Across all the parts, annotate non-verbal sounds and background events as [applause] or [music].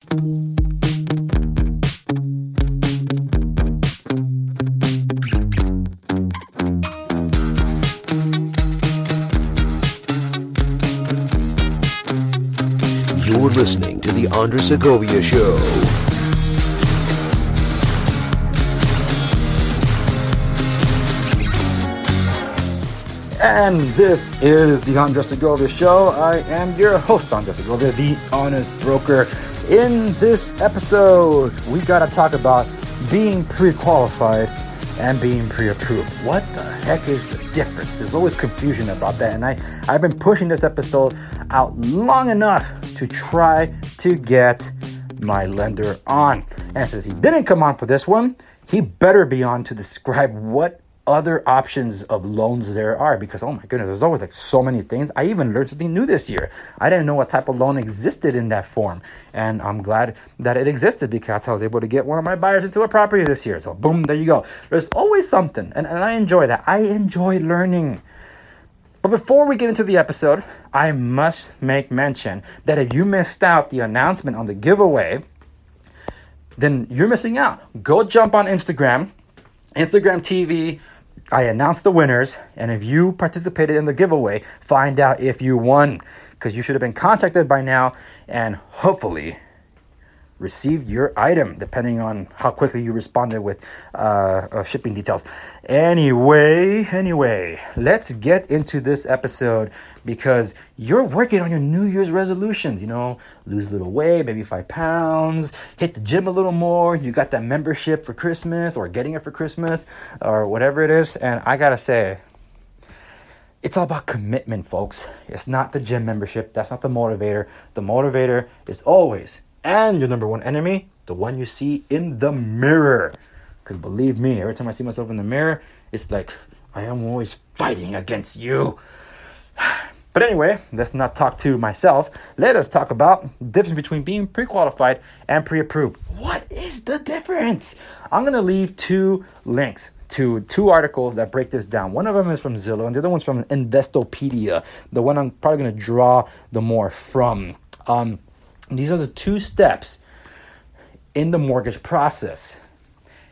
You're listening to The Andres Segovia Show. And this is the Andres Segovia Show. I am your host, Andres Segovia, the honest broker. In this episode, we got to talk about being pre qualified and being pre approved. What the heck is the difference? There's always confusion about that. And I, I've been pushing this episode out long enough to try to get my lender on. And since he didn't come on for this one, he better be on to describe what other options of loans there are because oh my goodness there's always like so many things. I even learned something new this year. I didn't know what type of loan existed in that form and i'm glad that it existed because i was able to get one of my buyers into a property this year. So boom there you go. There's always something and, and i enjoy that. I enjoy learning. But before we get into the episode i must make mention that if you missed out the announcement on the giveaway then you're missing out. Go jump on instagram instagram tv I announced the winners, and if you participated in the giveaway, find out if you won because you should have been contacted by now and hopefully received your item, depending on how quickly you responded with uh, uh, shipping details. Anyway, anyway, let's get into this episode because you're working on your New Year's resolutions. You know, lose a little weight, maybe five pounds, hit the gym a little more. You got that membership for Christmas or getting it for Christmas or whatever it is. And I gotta say, it's all about commitment, folks. It's not the gym membership. That's not the motivator. The motivator is always and your number one enemy, the one you see in the mirror. Because believe me, every time I see myself in the mirror, it's like I am always fighting against you. [sighs] But anyway, let's not talk to myself. Let us talk about the difference between being pre qualified and pre approved. What is the difference? I'm to leave two links to two articles that break this down. One of them is from Zillow, and the other one's from Investopedia, the one I'm probably to draw the more from. Um, these are the two steps in the mortgage process.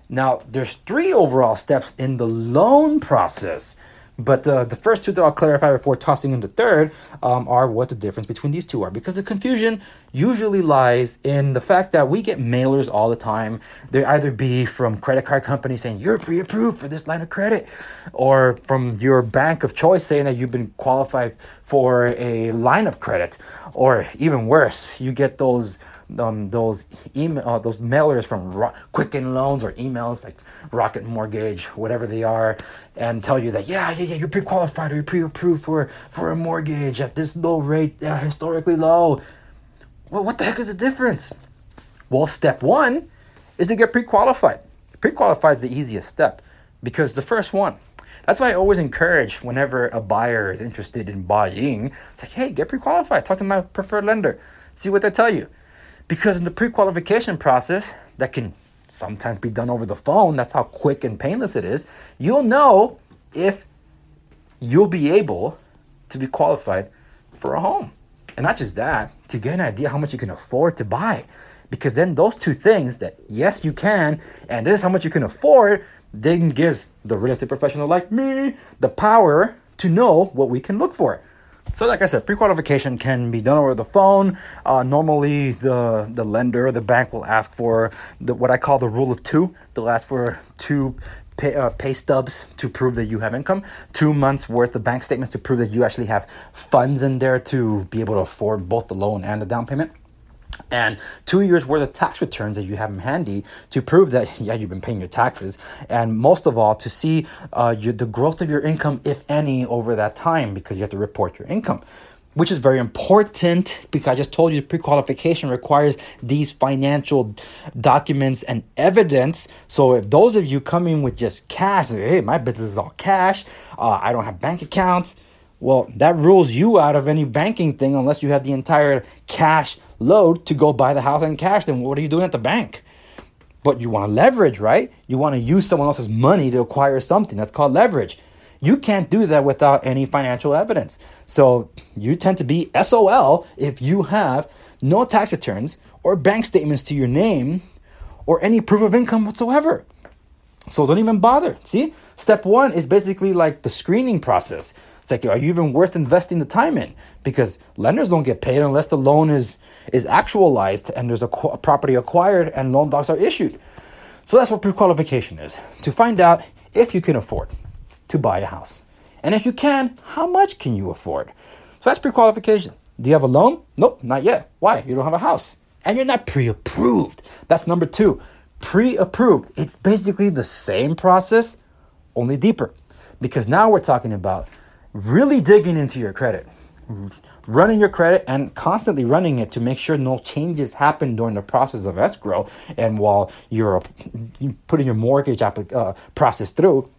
Now, there's three overall steps in the loan process. But uh, the first two that I'll clarify before tossing in the third um, are what the difference between these two are. Because the confusion usually lies in the fact that we get mailers all the time. They either be from credit card companies saying you're pre approved for this line of credit, or from your bank of choice saying that you've been qualified for a line of credit, or even worse, you get those um, those email uh, those mailers from Ro- Quicken Loans or emails like Rocket Mortgage, whatever they are, and tell you that yeah, yeah, yeah, you're pre-qualified or you're pre-approved for for a mortgage at this low rate, uh, historically low. Well, what the heck is the difference? Well, step one is to get pre-qualified. Pre-qualified is the easiest step because the first one. That's why I always encourage whenever a buyer is interested in buying, it's like, hey, get pre-qualified. Talk to my preferred lender. See what they tell you. Because in the pre qualification process, that can sometimes be done over the phone, that's how quick and painless it is, you'll know if you'll be able to be qualified for a home. And not just that, to get an idea how much you can afford to buy. Because then those two things that yes you can and this is how much you can afford, then gives the real estate professional like me the power to know what we can look for. So, like I said, pre-qualification can be done over the phone. Uh, normally, the the lender, the bank, will ask for the, what I call the rule of two. They'll ask for two pay, uh, pay stubs to prove that you have income, two months worth of bank statements to prove that you actually have funds in there to be able to afford both the loan and the down payment and two years worth of tax returns that you have in handy to prove that [laughs] yeah you've been paying your taxes and most of all to see uh, your, the growth of your income if any over that time because you have to report your income which is very important because I just told you pre-qualification requires these financial documents and evidence. So if those of you come in with just cash, hey, my business is all cash, uh, I don't have bank accounts. Well, that rules you out of any banking thing unless you have the entire cash load to go buy the house in cash, then what are you doing at the bank? But you want to leverage, right? You want to use someone else's money to acquire something. That's called leverage. You can't do that without any financial evidence. So you tend to be SOL if you have no tax returns or bank statements to your name or any proof of income whatsoever. So don't even bother. See, step one is basically like the screening process. It's like, are you even worth investing the time in? Because lenders don't get paid unless the loan is is actualized and there's a, property acquired and loan docs are issued. So that's what pre-qualification is to find out if you can afford to buy a house, and if you can, how much can you afford? So that's pre-qualification. Do you have a loan? Nope, not yet. Why? You don't have a house, and you're not pre-approved. That's number two. Pre-approved. It's basically the same process, only deeper, because now we're talking about really digging into your credit, running your credit and constantly running it to make sure no changes happen during the process of escrow. And while you're putting your mortgage uh, process through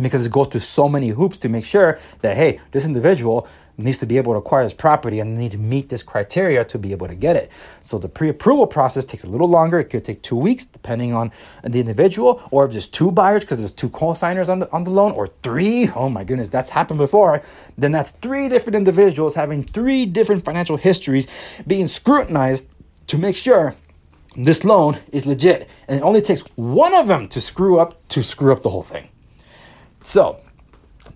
because it goes through so many hoops to make sure that hey this individual needs to be able to acquire this property and need to meet this criteria to be able to get it. So the pre-approval process takes a little longer. It could take two weeks, depending on the individual, or if there's two buyers because there's two co-signers on the on the loan, or three. Oh my goodness, that's happened before. Then that's three different individuals having three different financial histories being scrutinized to make sure this loan is legit. And it only takes one of them to screw up to screw up the whole thing. So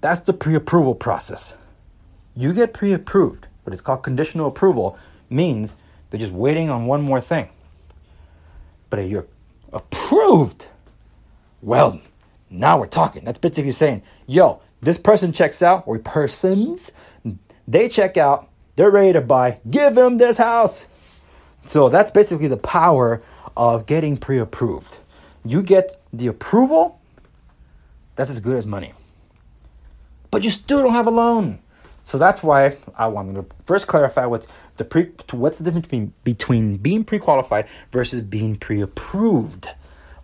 that's the pre-approval process you get pre approved, but it's called conditional approval, means they're just waiting on one more thing. But you're approved, well, now we're talking. That's basically saying, yo, this person checks out, or persons, they check out, they're ready to buy, give them this house. So that's basically the power of getting pre approved. You get the approval, that's as good as money. But you still don't have a loan. So that's why I wanted to first clarify what's the pre what's the difference between between being pre-qualified versus being pre-approved.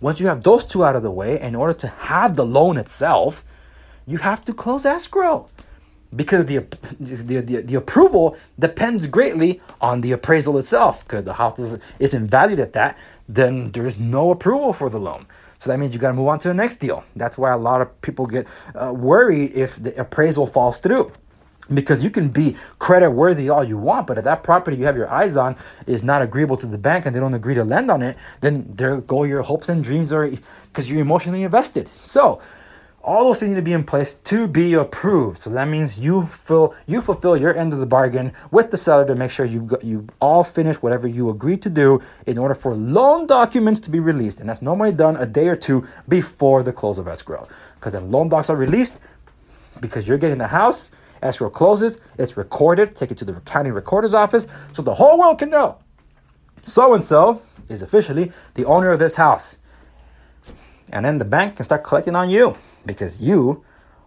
Once you have those two out of the way, in order to have the loan itself, you have to close escrow because the, the, the, the, approval depends greatly on the appraisal itself. Because the house is, isn't valued at that, then there's no approval for the loan. So that means you got to move on to the next deal. That's why a lot of people get uh, worried if the appraisal falls through because you can be credit worthy all you want, but if that property you have your eyes on is not agreeable to the bank and they don't agree to lend on it, then there go your hopes and dreams are because you're emotionally invested. So all those things need to be in place to be approved. So that means you fill you fulfill your end of the bargain with the seller to make sure you you all finish whatever you agreed to do in order for loan documents to be released, and that's normally done a day or two before the close of escrow. Because then loan docs are released because you're getting the house Escrow closes, it's recorded, take it to the county recorder's office so the whole world can know. So and so is officially the owner of this house. And then the bank can start collecting on you because you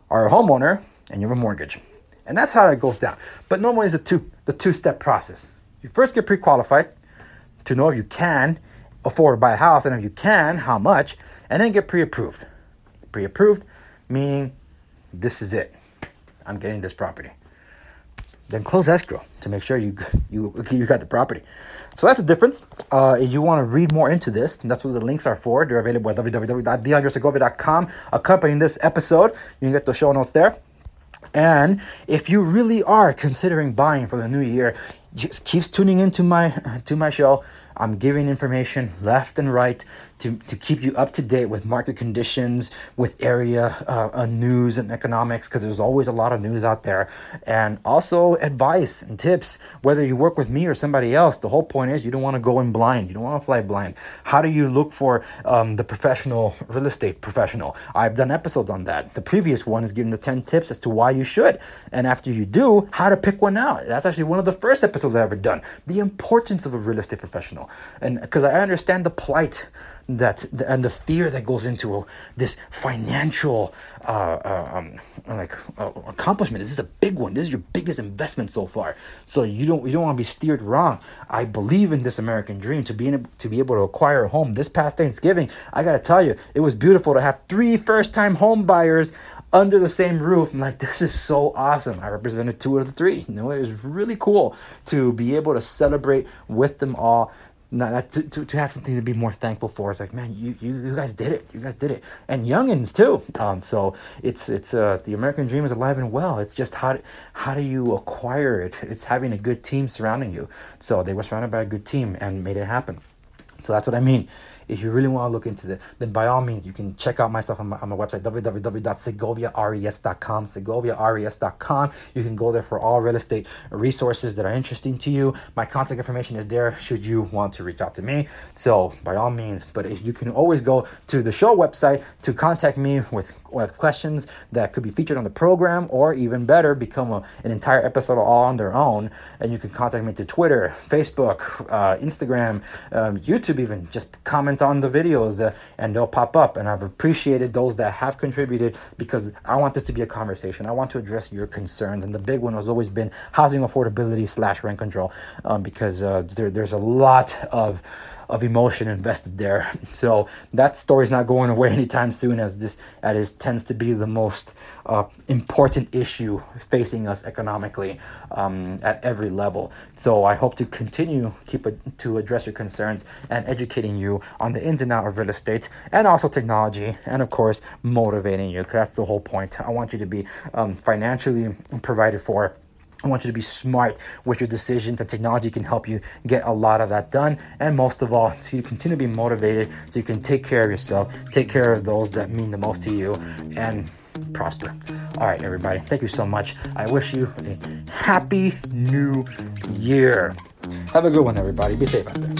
are a homeowner and you have a mortgage. And that's how it goes down. But normally it's a two the two-step process. You first get pre-qualified to know if you can afford to buy a house and if you can, how much, and then get pre-approved. Pre-approved meaning this is it. I'm getting this property. Then close escrow to make sure you you you got the property. So that's the difference. Uh, if you want to read more into this, that's what the links are for. They're available at www.theandressegovia.com. Accompanying this episode, you can get the show notes there. And if you really are considering buying for the new year, just keeps tuning into my to my show. I'm giving information left and right to, to keep you up to date with market conditions, with area uh, uh, news and economics, because there's always a lot of news out there. And also advice and tips, whether you work with me or somebody else. The whole point is you don't want to go in blind. You don't want to fly blind. How do you look for um, the professional real estate professional? I've done episodes on that. The previous one is giving the 10 tips as to why you should. And after you do, how to pick one out. That's actually one of the first episodes I've ever done. The importance of a real estate professional. And because I understand the plight that and the fear that goes into this financial uh, uh, um, like uh, accomplishment. This is a big one. This is your biggest investment so far. So you don't you don't want to be steered wrong. I believe in this American dream to be able, to be able to acquire a home. This past Thanksgiving, I gotta tell you, it was beautiful to have three first time home buyers under the same roof. I'm like, this is so awesome. I represented two of the three. You know, it was really cool to be able to celebrate with them all not, to, to, to have something to be more thankful for. It's like, man, you, you, you guys did it. You guys did it. And youngins too. Um, so it's, it's, uh, the American dream is alive and well. It's just how, how do you acquire it? It's having a good team surrounding you. So they were surrounded by a good team and made it happen. So that's what I mean. If you really want to look into it, then by all means, you can check out my stuff on my, on my website, www.segoviares.com, segoviares.com. You can go there for all real estate resources that are interesting to you. My contact information is there should you want to reach out to me. So by all means, but if you can always go to the show website to contact me with, with questions that could be featured on the program or even better, become a, an entire episode all on their own. And you can contact me through Twitter, Facebook, uh, Instagram, um, YouTube even. Just comment comment on the videos uh, and they'll pop up. And I've appreciated those that have contributed because I want this to be a conversation. I want to address your concerns. And the big one has always been housing affordability slash rent control um, because uh, there, there's a lot of of emotion invested there. So that story's not going away [laughs] anytime soon, as this that is tends to be the most uh, important issue facing us economically um, at every level. So I hope to continue keep a, to address your concerns and educating you on the ins and outs of real estate and also technology, and of course motivating you. Because that's the whole point. I want you to be um, financially provided for I want you to be smart with your decisions, and technology can help you get a lot of that done. And most of all, you continue to be motivated so you can take care of yourself, take care of those that mean the most to you, and prosper. All right, everybody, thank you so much. I wish you a happy new year. Have a good one, everybody. Be safe out there.